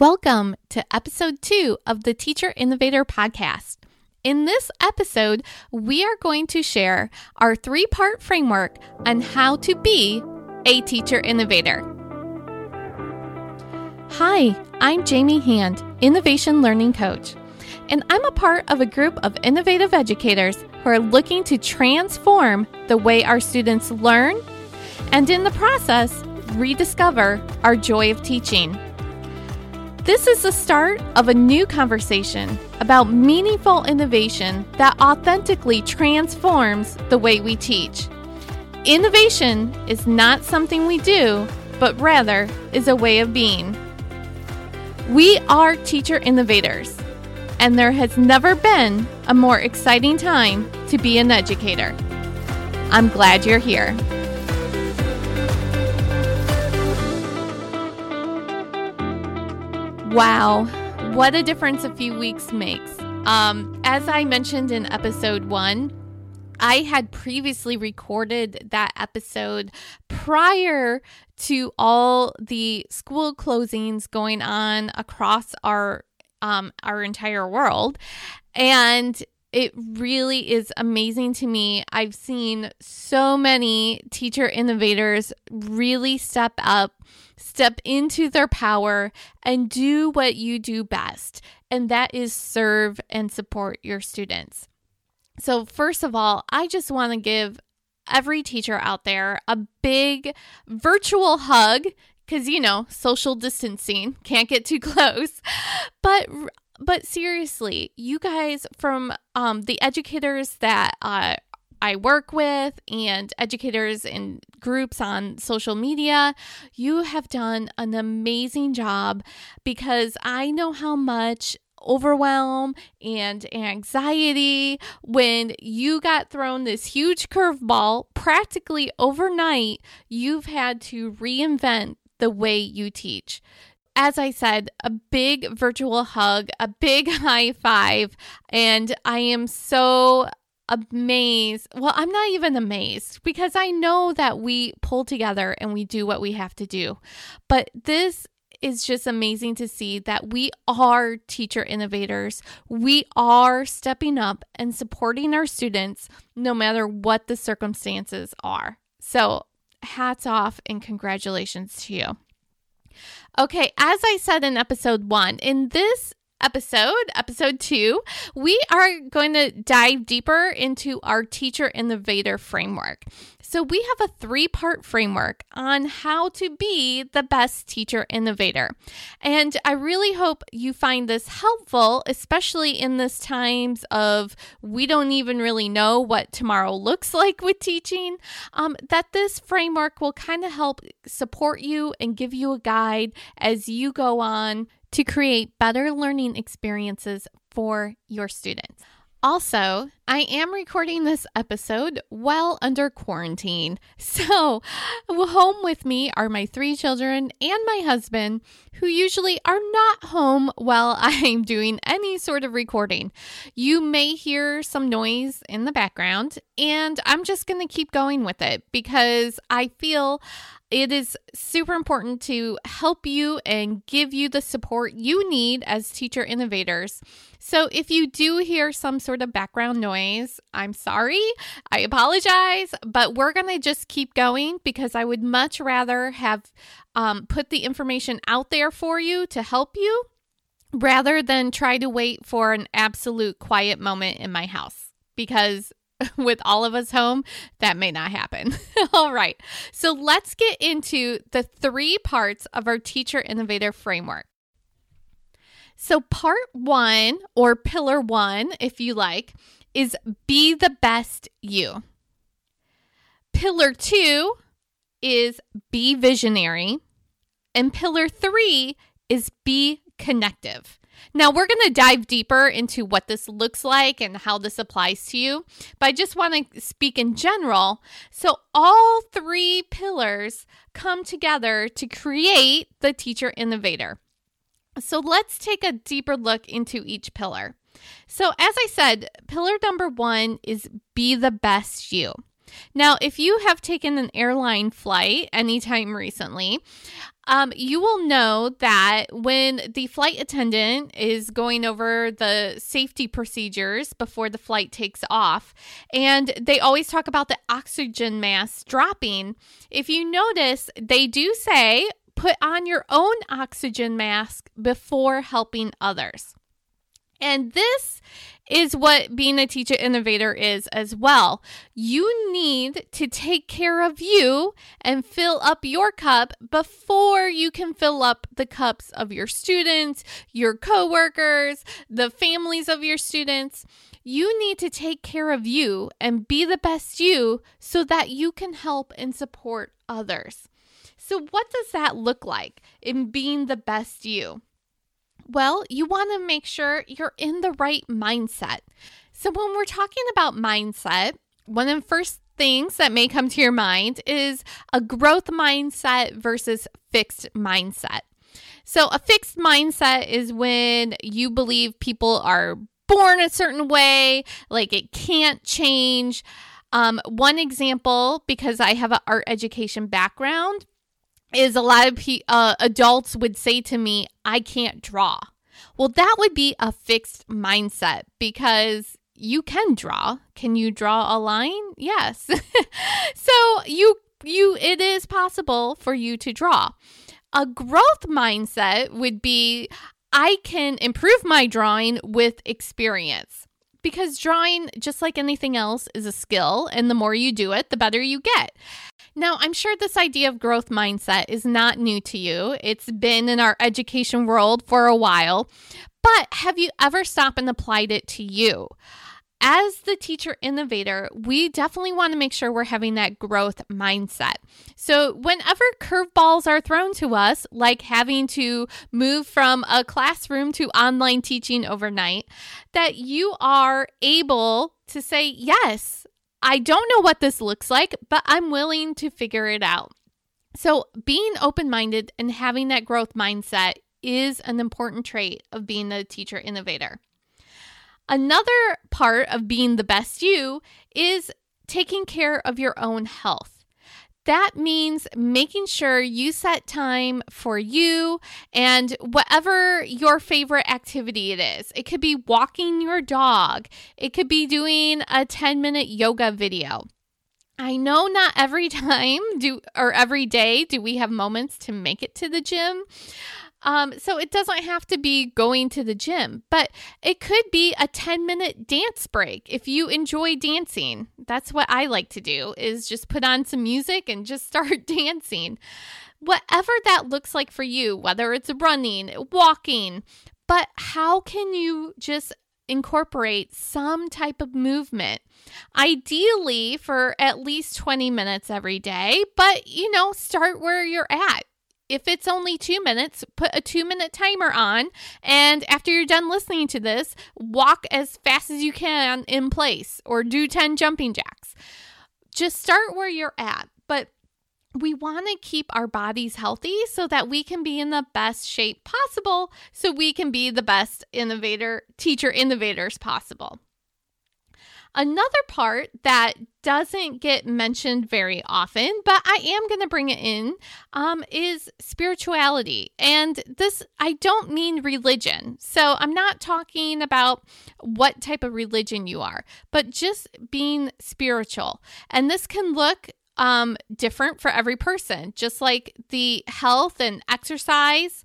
Welcome to episode two of the Teacher Innovator podcast. In this episode, we are going to share our three part framework on how to be a teacher innovator. Hi, I'm Jamie Hand, Innovation Learning Coach, and I'm a part of a group of innovative educators who are looking to transform the way our students learn and, in the process, rediscover our joy of teaching. This is the start of a new conversation about meaningful innovation that authentically transforms the way we teach. Innovation is not something we do, but rather is a way of being. We are teacher innovators, and there has never been a more exciting time to be an educator. I'm glad you're here. Wow, what a difference a few weeks makes. Um, as I mentioned in episode one, I had previously recorded that episode prior to all the school closings going on across our um, our entire world, and it really is amazing to me. I've seen so many teacher innovators really step up step into their power and do what you do best, and that is serve and support your students. So, first of all, I just want to give every teacher out there a big virtual hug because you know social distancing can't get too close but but seriously you guys from um, the educators that uh, I work with and educators in groups on social media, you have done an amazing job because I know how much overwhelm and anxiety when you got thrown this huge curveball practically overnight you've had to reinvent the way you teach as I said, a big virtual hug, a big high five, and I am so amazed. Well, I'm not even amazed because I know that we pull together and we do what we have to do. But this is just amazing to see that we are teacher innovators. We are stepping up and supporting our students no matter what the circumstances are. So, hats off and congratulations to you. Okay, as I said in episode one, in this episode, episode two, we are going to dive deeper into our teacher innovator framework. So, we have a three part framework on how to be the best teacher innovator. And I really hope you find this helpful, especially in this times of we don't even really know what tomorrow looks like with teaching, um, that this framework will kind of help support you and give you a guide as you go on to create better learning experiences for your students. Also, I am recording this episode while under quarantine. So, home with me are my three children and my husband, who usually are not home while I'm doing any sort of recording. You may hear some noise in the background, and I'm just going to keep going with it because I feel it is super important to help you and give you the support you need as teacher innovators. So, if you do hear some sort of background noise, I'm sorry. I apologize, but we're going to just keep going because I would much rather have um, put the information out there for you to help you rather than try to wait for an absolute quiet moment in my house because with all of us home, that may not happen. all right. So let's get into the three parts of our teacher innovator framework. So, part one, or pillar one, if you like, is be the best you. Pillar two is be visionary. And pillar three is be connective. Now, we're going to dive deeper into what this looks like and how this applies to you, but I just want to speak in general. So, all three pillars come together to create the teacher innovator. So, let's take a deeper look into each pillar. So, as I said, pillar number one is be the best you. Now, if you have taken an airline flight anytime recently, um, you will know that when the flight attendant is going over the safety procedures before the flight takes off, and they always talk about the oxygen mask dropping, if you notice, they do say put on your own oxygen mask before helping others. And this is what being a teacher innovator is as well. You need to take care of you and fill up your cup before you can fill up the cups of your students, your coworkers, the families of your students. You need to take care of you and be the best you so that you can help and support others. So, what does that look like in being the best you? Well, you want to make sure you're in the right mindset. So, when we're talking about mindset, one of the first things that may come to your mind is a growth mindset versus fixed mindset. So, a fixed mindset is when you believe people are born a certain way, like it can't change. Um, one example, because I have an art education background, is a lot of pe- uh, adults would say to me, I can't draw. Well, that would be a fixed mindset because you can draw. Can you draw a line? Yes. so you you it is possible for you to draw. A growth mindset would be I can improve my drawing with experience. Because drawing, just like anything else, is a skill, and the more you do it, the better you get. Now, I'm sure this idea of growth mindset is not new to you. It's been in our education world for a while. But have you ever stopped and applied it to you? As the teacher innovator, we definitely want to make sure we're having that growth mindset. So, whenever curveballs are thrown to us, like having to move from a classroom to online teaching overnight, that you are able to say, Yes, I don't know what this looks like, but I'm willing to figure it out. So, being open minded and having that growth mindset is an important trait of being a teacher innovator. Another part of being the best you is taking care of your own health. That means making sure you set time for you and whatever your favorite activity it is. It could be walking your dog, it could be doing a 10 minute yoga video. I know not every time do or every day do we have moments to make it to the gym. Um, so it doesn't have to be going to the gym, but it could be a 10 minute dance break if you enjoy dancing. That's what I like to do is just put on some music and just start dancing. Whatever that looks like for you, whether it's running, walking, but how can you just incorporate some type of movement? Ideally for at least 20 minutes every day, but you know, start where you're at if it's only two minutes, put a two minute timer on. And after you're done listening to this, walk as fast as you can in place or do 10 jumping jacks. Just start where you're at. But we want to keep our bodies healthy so that we can be in the best shape possible, so we can be the best innovator, teacher innovators possible. Another part that doesn't get mentioned very often, but I am going to bring it in, um, is spirituality. And this, I don't mean religion. So I'm not talking about what type of religion you are, but just being spiritual. And this can look um, different for every person, just like the health and exercise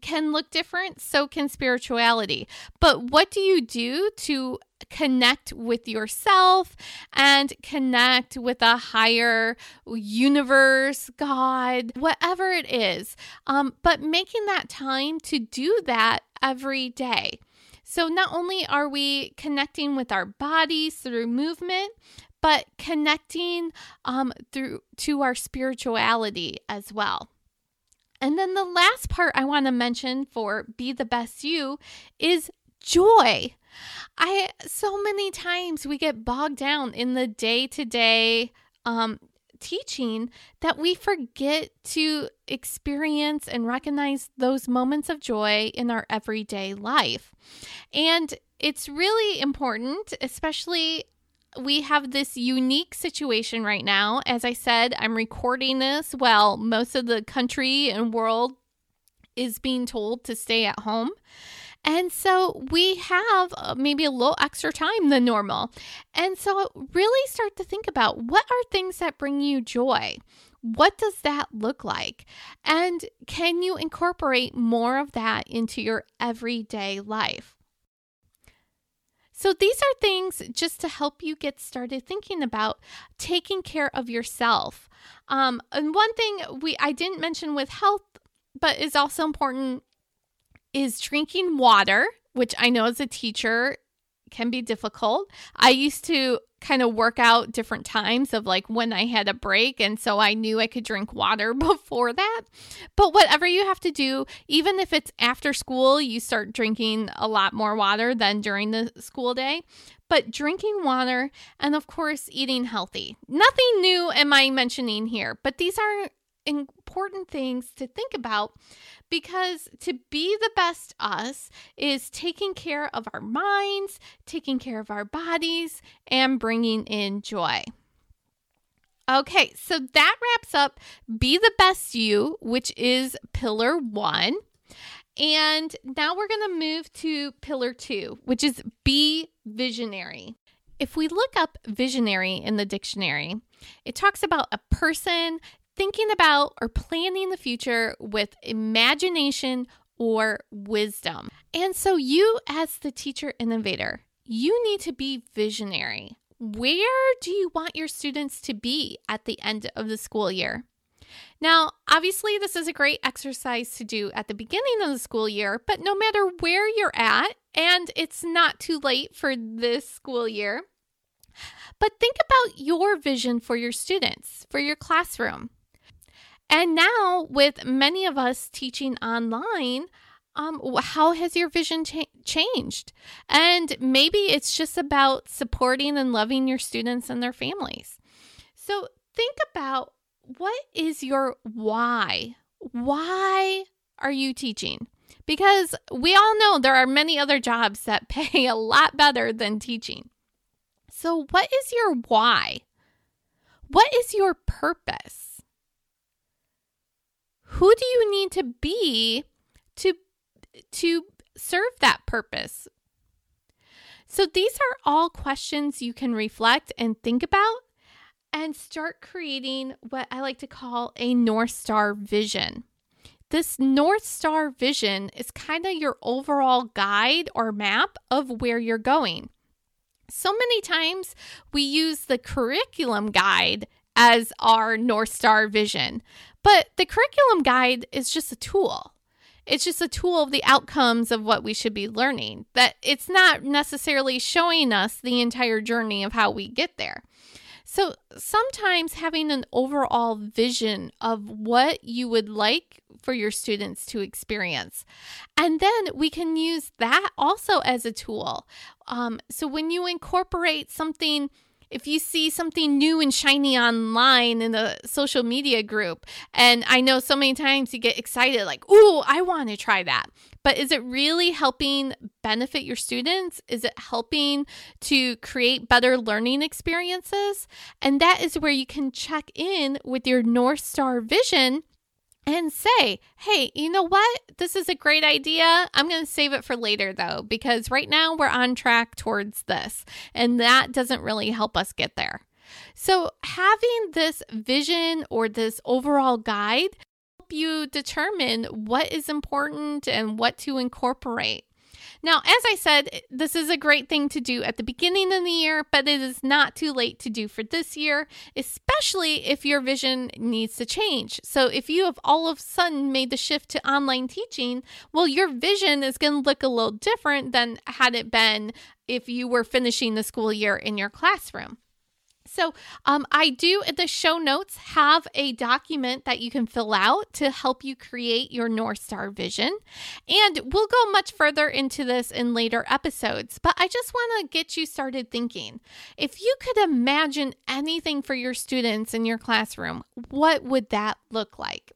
can look different, so can spirituality. But what do you do to connect with yourself and connect with a higher universe, God, whatever it is? Um, but making that time to do that every day. So, not only are we connecting with our bodies through movement, but connecting um, through to our spirituality as well. And then the last part I want to mention for Be the Best You is joy. I so many times we get bogged down in the day-to-day um teaching that we forget to experience and recognize those moments of joy in our everyday life. And it's really important, especially we have this unique situation right now. As I said, I'm recording this while most of the country and world is being told to stay at home. And so we have uh, maybe a little extra time than normal. And so really start to think about what are things that bring you joy? What does that look like? And can you incorporate more of that into your everyday life? So, these are things just to help you get started thinking about taking care of yourself. Um, and one thing we I didn't mention with health, but is also important is drinking water, which I know as a teacher can be difficult. I used to kind of work out different times of like when I had a break. And so I knew I could drink water before that. But whatever you have to do, even if it's after school, you start drinking a lot more water than during the school day. But drinking water and, of course, eating healthy. Nothing new am I mentioning here, but these are important things to think about because to be the best us is taking care of our minds, taking care of our bodies, and bringing in joy. Okay, so that wraps up Be the Best You, which is pillar one. And now we're going to move to pillar two, which is Be Visionary. If we look up visionary in the dictionary, it talks about a person thinking about or planning the future with imagination or wisdom. And so, you, as the teacher innovator, you need to be visionary. Where do you want your students to be at the end of the school year? Now, obviously, this is a great exercise to do at the beginning of the school year, but no matter where you're at, and it's not too late for this school year, but think about your vision for your students, for your classroom. And now, with many of us teaching online, um, how has your vision cha- changed? And maybe it's just about supporting and loving your students and their families. So think about what is your why? Why are you teaching? Because we all know there are many other jobs that pay a lot better than teaching. So, what is your why? What is your purpose? Who do you need to be to to serve that purpose so these are all questions you can reflect and think about and start creating what I like to call a North Star vision. This North Star vision is kind of your overall guide or map of where you're going. So many times we use the curriculum guide as our North Star vision. But the curriculum guide is just a tool. It's just a tool of the outcomes of what we should be learning. That it's not necessarily showing us the entire journey of how we get there. So sometimes having an overall vision of what you would like for your students to experience. And then we can use that also as a tool. Um, so when you incorporate something if you see something new and shiny online in the social media group, and I know so many times you get excited, like, ooh, I want to try that. But is it really helping benefit your students? Is it helping to create better learning experiences? And that is where you can check in with your North Star vision and say, hey, you know what? This is a great idea. I'm going to save it for later, though, because right now we're on track towards this, and that doesn't really help us get there. So, having this vision or this overall guide help you determine what is important and what to incorporate. Now, as I said, this is a great thing to do at the beginning of the year, but it is not too late to do for this year, especially if your vision needs to change. So, if you have all of a sudden made the shift to online teaching, well, your vision is going to look a little different than had it been if you were finishing the school year in your classroom. So, um, I do the show notes have a document that you can fill out to help you create your North Star vision. And we'll go much further into this in later episodes, but I just want to get you started thinking. If you could imagine anything for your students in your classroom, what would that look like?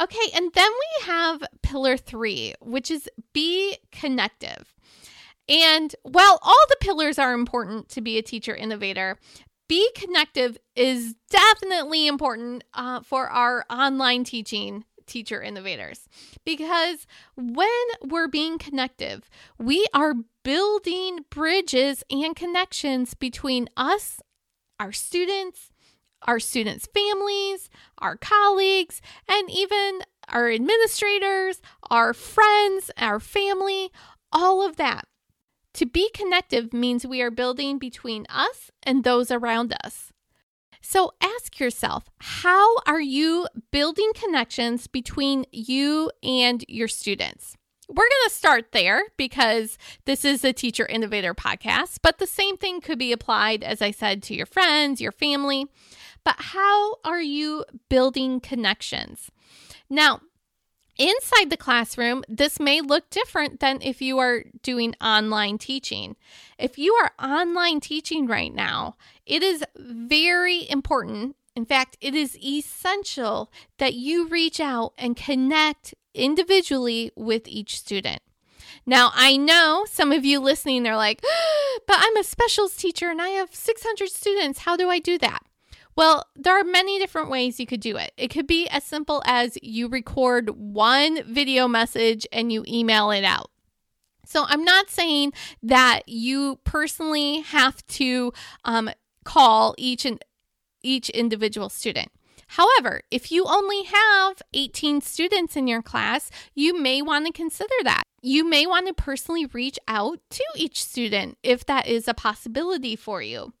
Okay, and then we have pillar three, which is be connective. And while all the pillars are important to be a teacher innovator, be connective is definitely important uh, for our online teaching teacher innovators because when we're being connective, we are building bridges and connections between us, our students, our students' families, our colleagues, and even our administrators, our friends, our family, all of that. To be connective means we are building between us and those around us. So ask yourself how are you building connections between you and your students? We're going to start there because this is a Teacher Innovator podcast, but the same thing could be applied, as I said, to your friends, your family. But how are you building connections? Now, Inside the classroom, this may look different than if you are doing online teaching. If you are online teaching right now, it is very important. In fact, it is essential that you reach out and connect individually with each student. Now, I know some of you listening are like, but I'm a specials teacher and I have 600 students. How do I do that? Well, there are many different ways you could do it. It could be as simple as you record one video message and you email it out. So I'm not saying that you personally have to um, call each and each individual student. However, if you only have 18 students in your class, you may want to consider that. You may want to personally reach out to each student if that is a possibility for you.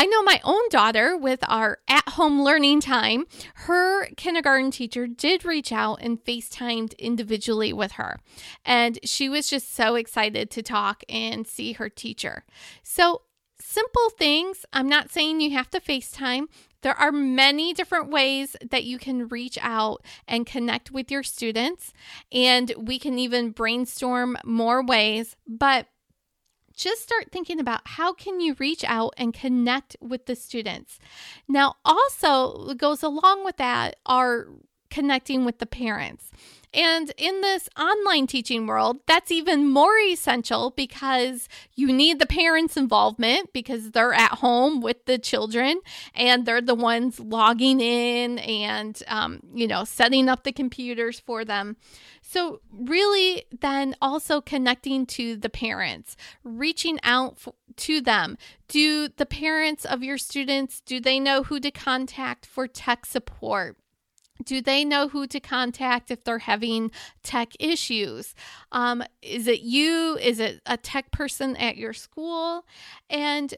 I know my own daughter with our at home learning time, her kindergarten teacher did reach out and FaceTimed individually with her. And she was just so excited to talk and see her teacher. So, simple things. I'm not saying you have to FaceTime. There are many different ways that you can reach out and connect with your students. And we can even brainstorm more ways. But just start thinking about how can you reach out and connect with the students. Now, also goes along with that are connecting with the parents. And in this online teaching world, that's even more essential because you need the parents' involvement because they're at home with the children and they're the ones logging in and, um, you know, setting up the computers for them. So, really, then also connecting to the parents, reaching out to them. Do the parents of your students do they know who to contact for tech support? Do they know who to contact if they're having tech issues? Um, is it you? Is it a tech person at your school? And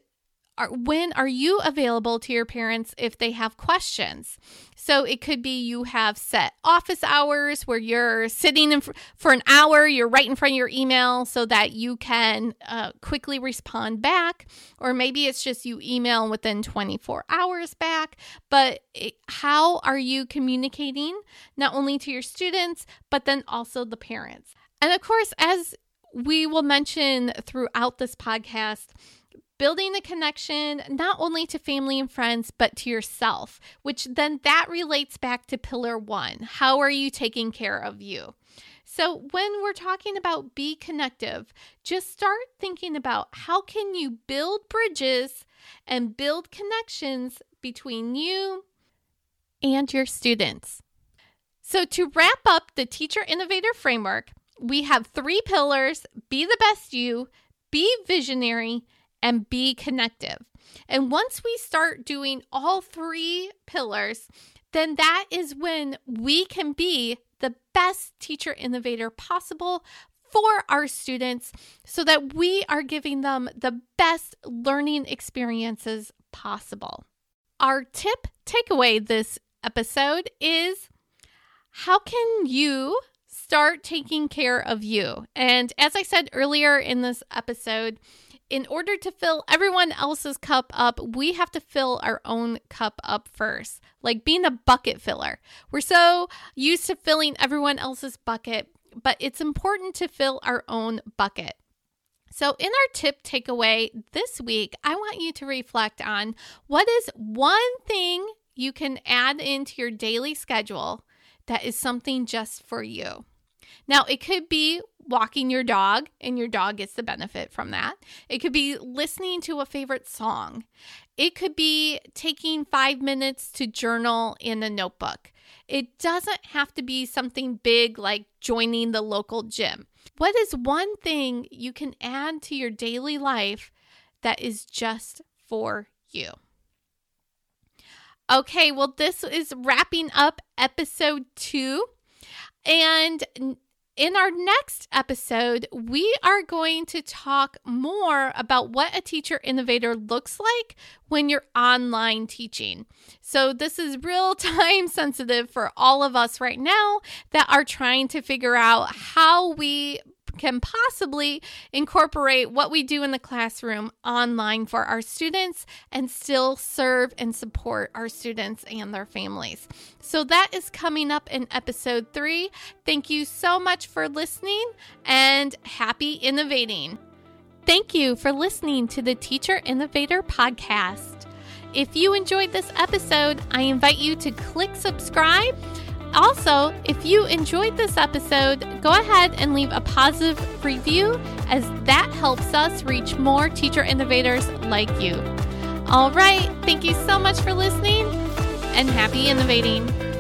are, when are you available to your parents if they have questions? So it could be you have set office hours where you're sitting in fr- for an hour, you're right in front of your email so that you can uh, quickly respond back. Or maybe it's just you email within 24 hours back. But it, how are you communicating not only to your students, but then also the parents? And of course, as we will mention throughout this podcast, building the connection not only to family and friends but to yourself which then that relates back to pillar 1 how are you taking care of you? So when we're talking about be connective just start thinking about how can you build bridges and build connections between you and your students. So to wrap up the teacher innovator framework we have three pillars. Be the best you. Be visionary and be connective. And once we start doing all three pillars, then that is when we can be the best teacher innovator possible for our students so that we are giving them the best learning experiences possible. Our tip takeaway this episode is how can you start taking care of you? And as I said earlier in this episode, in order to fill everyone else's cup up, we have to fill our own cup up first. Like being a bucket filler. We're so used to filling everyone else's bucket, but it's important to fill our own bucket. So, in our tip takeaway this week, I want you to reflect on what is one thing you can add into your daily schedule that is something just for you. Now, it could be walking your dog, and your dog gets the benefit from that. It could be listening to a favorite song. It could be taking five minutes to journal in a notebook. It doesn't have to be something big like joining the local gym. What is one thing you can add to your daily life that is just for you? Okay, well, this is wrapping up episode two. And in our next episode, we are going to talk more about what a teacher innovator looks like when you're online teaching. So, this is real time sensitive for all of us right now that are trying to figure out how we can possibly incorporate what we do in the classroom online for our students and still serve and support our students and their families. So that is coming up in episode three. Thank you so much for listening and happy innovating. Thank you for listening to the Teacher Innovator Podcast. If you enjoyed this episode, I invite you to click subscribe also, if you enjoyed this episode, go ahead and leave a positive review as that helps us reach more teacher innovators like you. All right, thank you so much for listening and happy innovating.